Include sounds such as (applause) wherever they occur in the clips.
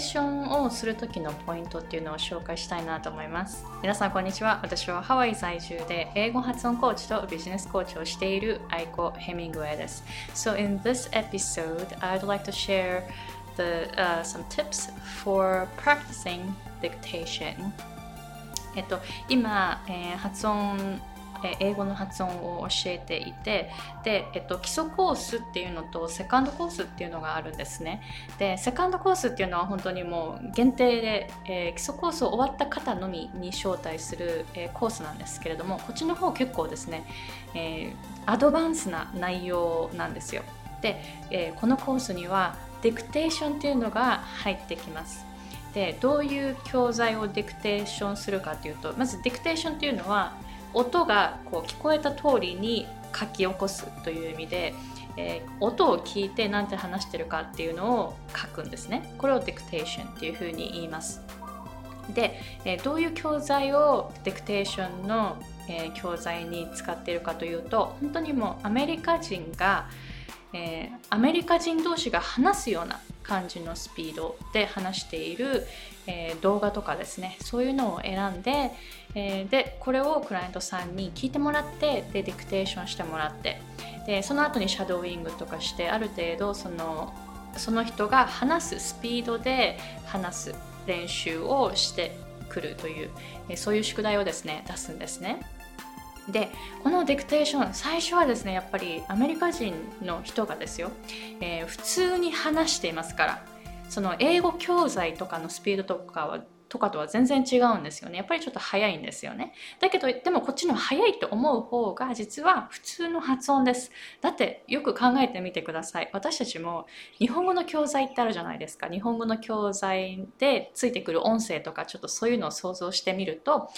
ションをする時のポイントっていうのを紹介したいなと思います。皆さんこんにちは。私はハワイ在住で英語発音コーチとビジネスコーチをしているアイコ・ヘミングウェイです。So in this episode I'd like to share the、uh, some tips for practicing dictation. えっと今、えー、発音英語の発音を教えていてで、えっと、基礎コースっていうのとセカンドコースっていうのがあるんですね。でセカンドコースっていうのは本当にもう限定で、えー、基礎コースを終わった方のみに招待する、えー、コースなんですけれどもこっちの方結構ですね、えー、アドバンスな内容なんですよ。で、えこのコースにはディクテーションっていうのが入ってきます。でどういう教材をディクテーションするかというとまずディクテーションっていうのは音がこう聞こえた通りに書き起こすという意味で、えー、音を聞いて何て話してるかっていうのを書くんですね。これをディクテーションっていうふうに言います。で、えー、どういう教材をディクテーションの、えー、教材に使っているかというと本当にもうアメリカ人が、えー、アメリカ人同士が話すような感じのスピードで話している、え、動画とかですねそういうのを選んで、えー、でこれをクライアントさんに聞いてもらってでディクテーションしてもらってでその後にシャドーイングとかしてある程度そのその人が話すスピードで話す練習をしてくるという、えそういう宿題をですね出すんですね。でこのディクテーション最初はですねやっぱりアメリカ人の人がですよ、えー、普通に話していますからその英語教材とかのスピードとかはとかとは全然違うんですよね。やっぱりちょっと早いんですよね。だけど、でもこっちの早いと思う方が実は普通の発音です。だってよく考えてみてください。私たちも日本語の教材ってあるじゃないですか。日本語の教材でついてくる音声とかちょっとそういうのを想像してみると、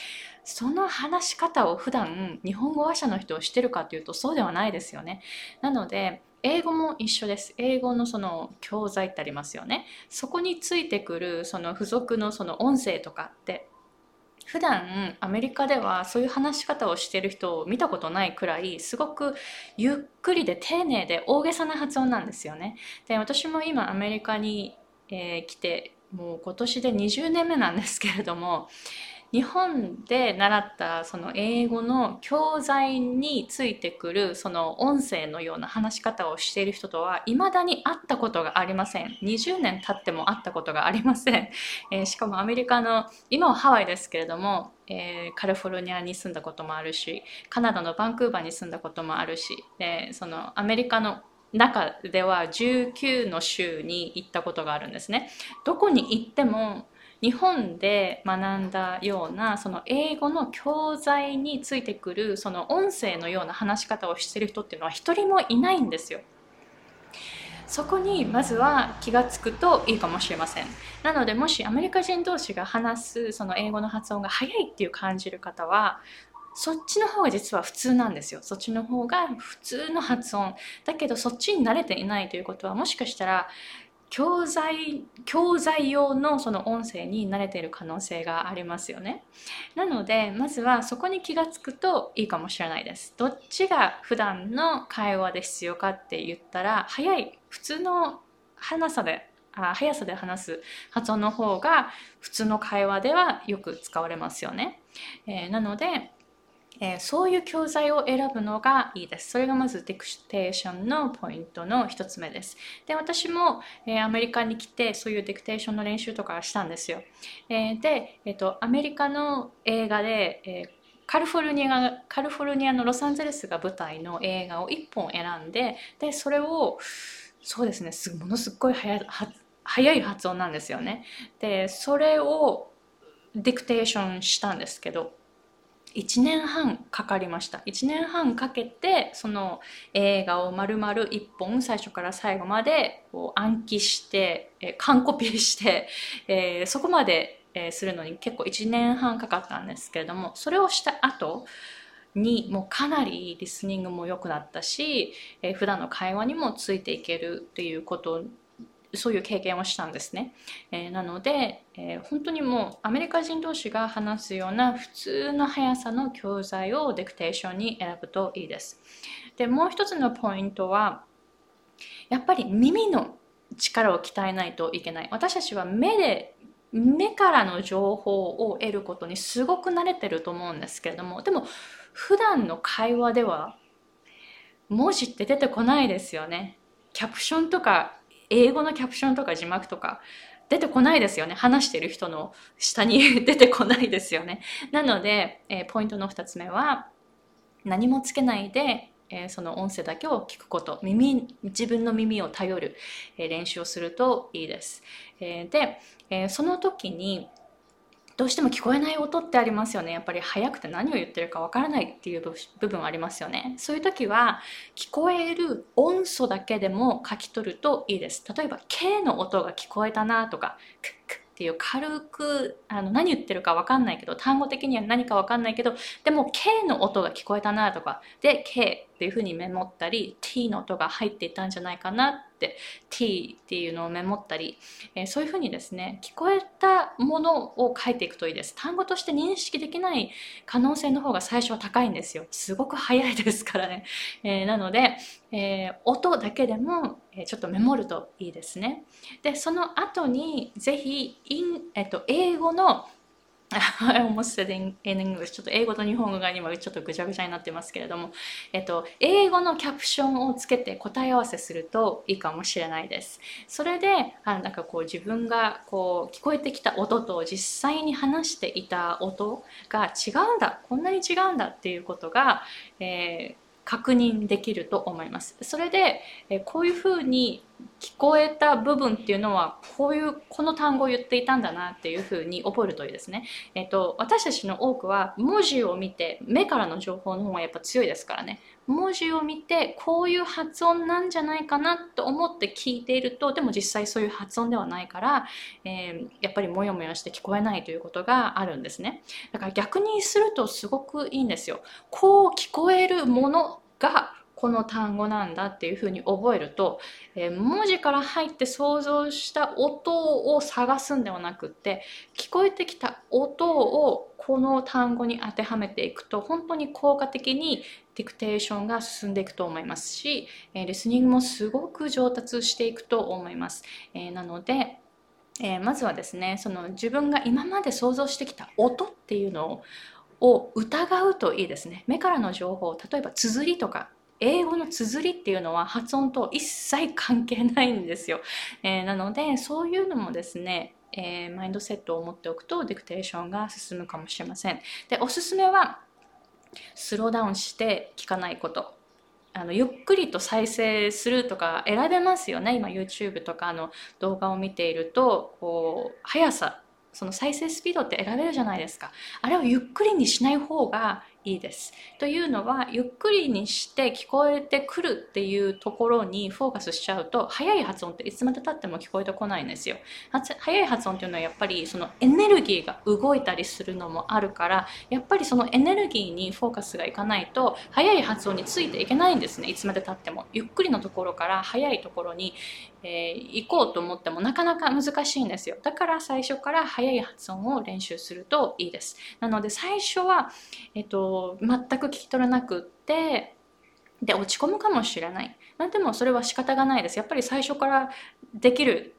その話し方を普段日本語話者の人をしてるかというとそうではないですよね。なので、英語も一緒です。英語のその教材ってありますよね。そこについてくるその付属のその音声とかって普段アメリカではそういう話し方をしてる人を見たことないくらいすごくゆっくりで丁寧で大げさな発音なんですよね。で私も今アメリカに、えー、来てもう今年で20年目なんですけれども日本で習ったその英語の教材についてくるその音声のような話し方をしている人とは未だに会ったことがありません。20年経っても会ったことがありません、(laughs) えー、しかもアメリカの今はハワイですけれども、えー、カリフォルニアに住んだこともあるしカナダのバンクーバーに住んだこともあるし、えー、そのアメリカの中では19の州に行ったことがあるんですね。どこに行っても日本で学んだようなその英語の教材についてくるその音声のような話し方をしてる人っていうのは一人もいないんですよ。そこにまずは気がつくといいかもしれません。なのでもしアメリカ人同士が話すその英語の発音が早いっていう感じる方はそっちの方が実は普通なんですよ。そっちの方が普通の発音。だけどそっちに慣れていないということはもしかしたら教材教材用のその音声に慣れている可能性がありますよね。なのでまずはそこに気がつくといいかもしれないです。どっちが普段の会話で必要かって言ったら早い普通の話さであ速さで話す発音の方が普通の会話ではよく使われますよね。えー、なのでえー、そういう教材を選ぶのがいいです。それがまずディクテーションのポイントの一つ目です。で、私も、えー、アメリカに来てそういうディクテーションの練習とかしたんですよ。えー、で、えーと、アメリカの映画で、えカリフォルニアカリフォルニアのロサンゼルスが舞台の映画を1本選んで、で、それをそうですねす、ものすごい早早い発音なんですよね。で、それをディクテーションしたんですけど、1年半かかりました。1年半かけてその映画を丸々1本最初から最後までこう暗記して、えー、完コピーして、(laughs) えー、そこまで、えー、するのに結構1年半かかったんですけれどもそれをした後にもうかなりリスニングも良くなったし、えー、普段の会話にもついていけるっていうことそういう経験をしたんですね。えー、なので、えー、本当にもうアメリカ人同士が話すような普通の速さの教材をディクテーションに選ぶといいです。で、もう一つのポイントは、やっぱり耳の力を鍛えないといけない私たちは目で目からの情報を得ることにすごく慣れてると思うんですけれどもでも普段の会話では文字って出てこないですよねキャプションとか英語のキャプションとか字幕とか出てこないですよね。話してる人の下に (laughs) 出てこないですよね。なので、えー、ポイントの2つ目は何もつけないでえー、その音声だけを聞くこと。耳自分の耳を頼る、えー、練習をするといいです、え、で、えその時にどうしても聞こえない音ってありますよね。やっぱり早くて何を言ってるかわからないっていう部分ありますよね。そういう時は聞こえる音素だけでも書き取るといいです。例えば K の音が聞こえたなとかクックっていう軽くあの何言ってるか分かんないけど単語的には何か分かんないけどでも K の音が聞こえたなとかで K っていうふうにメモったり T の音が入っていたんじゃないかなって T っていうのをメモったり、えー、そういうふうにですね聞こえたものを書いていくといいです。単語として認識できない可能性の方が最初は高いんですよ。すごく早いですからね、えー、なので、えー、音だけでもちょっとメモるといいですね。でその後にぜひ、えっと、英語の (laughs) I almost said in, English ちょっと英語と日本語が今ちょっとぐちゃぐちゃになってますけれども、えっと、英語のキャプションをつけて答え合わせするといいかもしれないです。それで、あなんかこう自分がこう聞こえてきた音と実際に話していた音が違うんだ、こんなに違うんだっていうことが、えー確認できると思います。それで、えこういうふうに聞こえた部分っていうのはこういうこの単語を言っていたんだなっていうふうに覚えるといいですね。えっと、私たちの多くは文字を見て目からの情報の方がやっぱ強いですからね。文字を見てこういう発音なんじゃないかなと思って聞いているとでも実際そういう発音ではないから、えー、やっぱりモヤモヤして聞こえないということがあるんですね。だから逆にするとすごくいいんですよ。こう聞こえるものがこの単語なんだっていうふうに覚えると、えー、文字から入って想像した音を探すんではなくって聞こえてきた音をこの単語に当てはめていくと本当に効果的にディクテーションが進んでいくと思いますし、えー、リスニングもすごく上達していくと思います。えー、なのでえ、まずはですねその自分が今まで想像してきた音っていうのを疑うといいですね目からの情報例えば綴りとか英語の綴りっていうのは発音と一切関係ないんですよ、えー、なのでそういうのもですねえー、マインドセットを持っておくとディクテーションが進むかもしれません。でおすすめはスローダウンして聞かないこと。あのゆっくりと再生するとか選べますよね。今 YouTube とかの動画を見ているとこう速さその再生スピードって選べるじゃないですか。あれをゆっくりにしない方がいいです。というのはゆっくりにして聞こえてくるっていうところにフォーカスしちゃうと速い発音っていつまでたっても聞こえてこないんですよ。速い発音っていうのはやっぱりそのエネルギーが動いたりするのもあるからやっぱりそのエネルギーにフォーカスがいかないと速い発音についていけないんですねいつまでたっても。ゆっくりのところから速いところに、えー、行こうと思ってもなかなか難しいんですよ。だから最初から速い発音を練習するといいです。なので最初は、えっと全く聞き取れなくってで落ち込むかもしれない。でもそれは仕方がないです。やっぱり最初からできる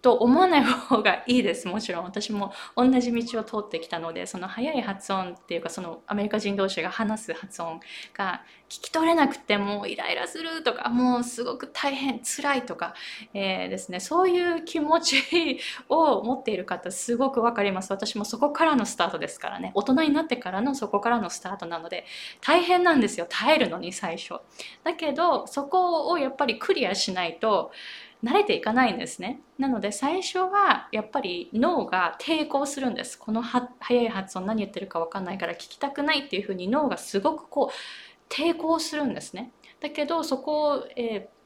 と思わない方がいいです。(laughs) もちろん。私も同じ道を通ってきたのでその速い発音っていうかそのアメリカ人同士が話す発音が聞き取れなくてもうイライラするとかもうすごく大変辛いとか、えー、ですね。そういう気持ちを持っている方すごく分かります。私もそこからのスタートですからね。大人になってからのそこからのスタートなので大変なんですよ。耐えるのに最初。だけどそこをやっぱりクリアしないと慣れていかないんですね。なので最初はやっぱり脳が抵抗するんです。このは早い発音何言ってるか分かんないから聞きたくないっていうふうに脳がすごくこう抵抗するんですね。だけどそこを、えー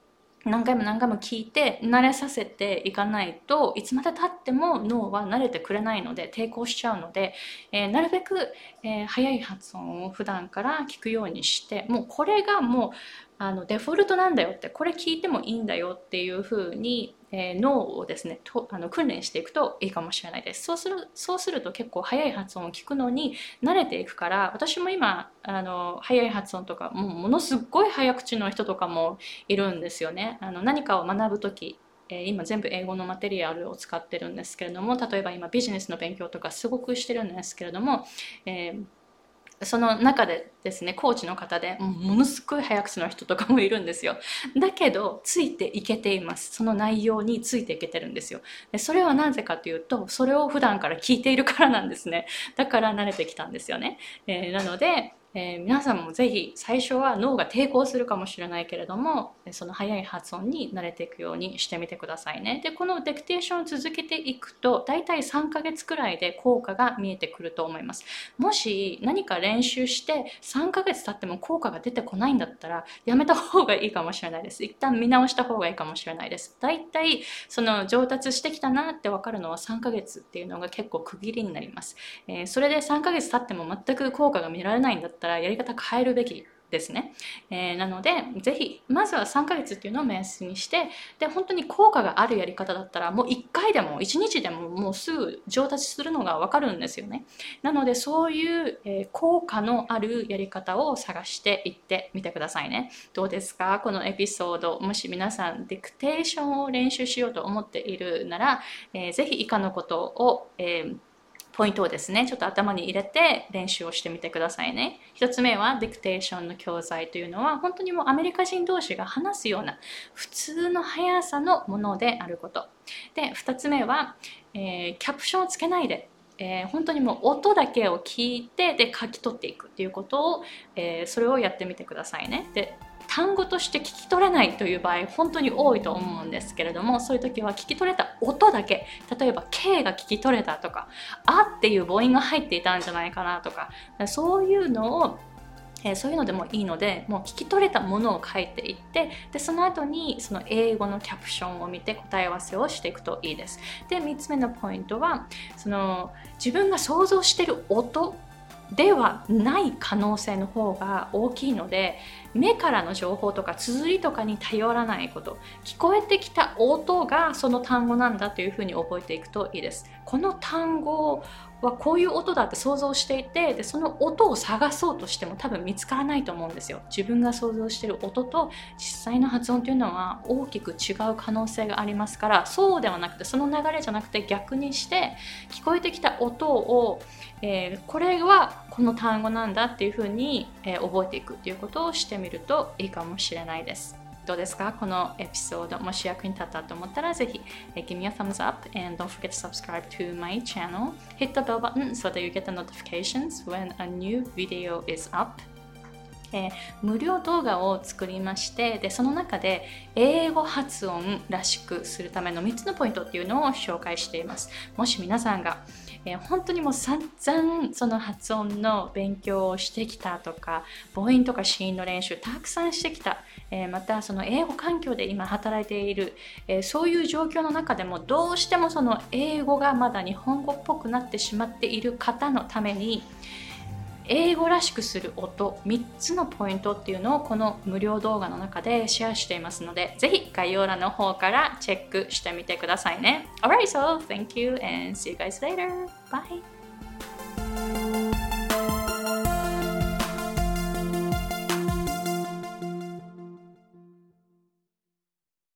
何回も何回も聞いて慣れさせていかないといつまでたっても脳は慣れてくれないので抵抗しちゃうので、えー、なるべく、えー、早い発音を普段から聞くようにしてもうこれがもうあのデフォルトなんだよってこれ聞いてもいいんだよっていうふうにえ、脳をですねとあの訓練していくといいかもしれないです。そうするそうすると結構速い発音を聞くのに慣れていくから私も今あの速い発音とかもうものすごい早口の人とかもいるんですよね。あの何かを学ぶ時え今全部英語のマテリアルを使ってるんですけれども例えば今ビジネスの勉強とかすごくしてるんですけれども、えーその中でですねコーチの方でものすごい早口の人とかもいるんですよ。だけどついていけています。その内容についていけてるんですよ。でそれはなぜかというとそれを普段から聞いているからなんですね。だから慣れてきたんですよね、えー、なのでえー、皆さんもぜひ最初は脳が抵抗するかもしれないけれどもその速い発音に慣れていくようにしてみてくださいね。でこのデクテーションを続けていくと大体3ヶ月くらいで効果が見えてくると思います。もし何か練習して3ヶ月経っても効果が出てこないんだったらやめた方がいいかもしれないです。一旦見直した方がいいかもしれないです。大体その上達してきたなって分かるのは3ヶ月っていうのが結構区切りになります、えー、それで3ヶ月経っても全く効果が見られないんだったったらやり方変えるべきですね。えー、なので、ぜひ、まずは3ヶ月っていうのを目安にして、で、本当に効果があるやり方だったら、もう1回でも1日でももうすぐ上達するのがわかるんですよね。なので、そういう、えー、効果のあるやり方を探していってみてくださいね。どうですか？このエピソード、もし皆さん、ディクテーションを練習しようと思っているなら、えー、ぜひ以下のことを、えーポイントをですね、ちょっと頭に入れて練習をしてみてくださいね。一つ目は、ディクテーションの教材というのは、本当にもうアメリカ人同士が話すような普通の速さのものであること。で、二つ目は、えー、キャプションをつけないでえー、本当にもう音だけを聞いてで書き取っていくっていうことを、えー、それをやってみてくださいね。で単語として聞き取れないという場合本当に多いと思うんですけれどもそういう時は聞き取れた音だけ例えば K が聞き取れたとか「あ」っていう母音が入っていたんじゃないかなとかそういうのをえそういうのでもいいのでもう聞き取れたものを書いていってでその後にその英語のキャプションを見て答え合わせをしていくといいです。で3つ目のポイントはその自分が想像している音ではない可能性の方が大きいので目からの情報とか綴りとかに頼らないこと聞こえてきた音がその単語なんだというふうに覚えていくといいです。この単語はこういう音だって想像していてでその音を探そうとしても多分見つからないと思うんですよ。自分が想像してる音と実際の発音というのは大きく違う可能性がありますからそうではなくてその流れじゃなくて逆にして聞こえてきた音を、えー、これはこの単語なんだっていうふうに、えー、覚えていくっていうことをしてみるといいかもしれないです。どうですかこのエピソードもし役に立ったと思ったらぜひ、give me a thumbs up and don't forget to subscribe to my channel. Hit the bell button so that you get the notifications when a new video is up. えー、無料動画を作りましてでその中で英語発音らしくするための3つのポイントっていうのを紹介していますもし皆さんがえー、本当にもう散々その発音の勉強をしてきたとか母音とか子音の練習たくさんしてきた、えー、またその英語環境で今働いている、えー、そういう状況の中でもどうしてもその英語がまだ日本語っぽくなってしまっている方のために英語らしくする音3つのポイントっていうのをこの無料動画の中でシェアしていますのでぜひ概要欄の方からチェックしてみてくださいね Alright, so thank you and see you guys later. Bye!